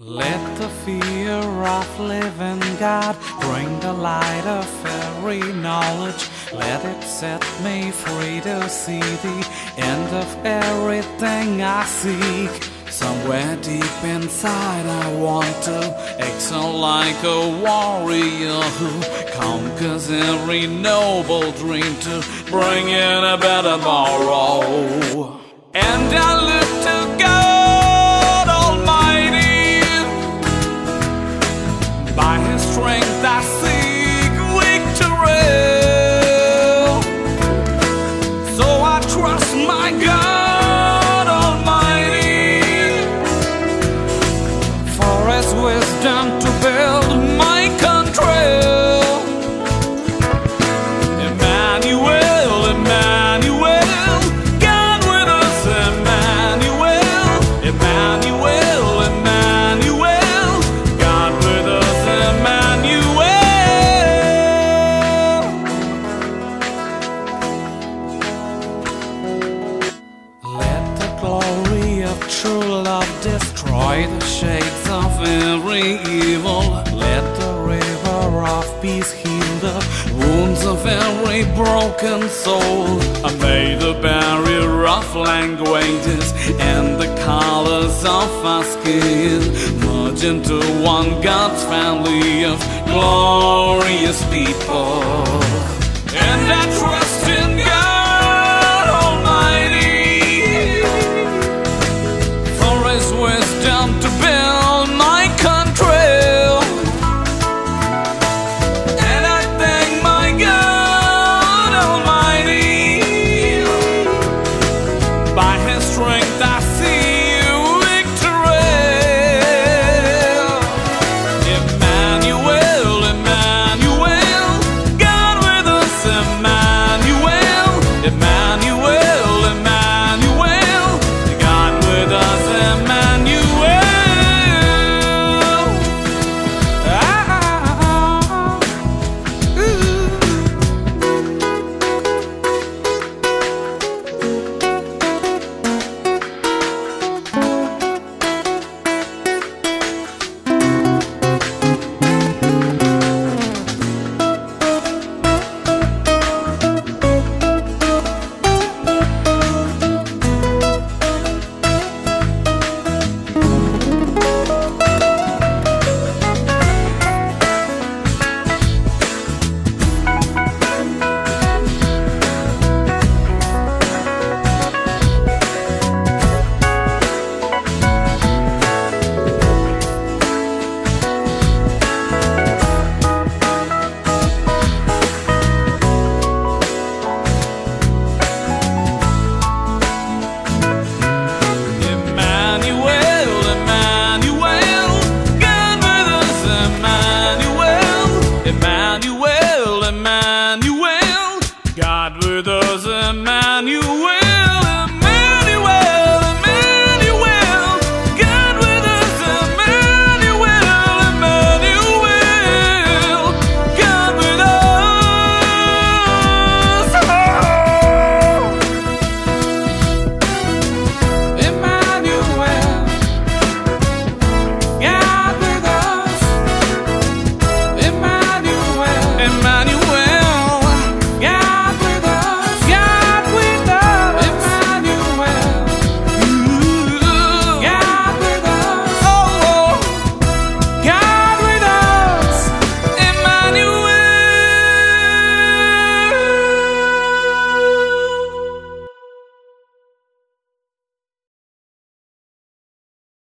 Let the fear of living God bring the light of every knowledge. Let it set me free to see the end of everything I seek. Somewhere deep inside, I want to excel like a warrior who conquers every noble dream to bring in a better tomorrow. And I destroy the shades of every evil. Let the river of peace heal the wounds of every broken soul. And may the barrier of languages and the colors of our skin merge into one God's family of glorious people. And I trust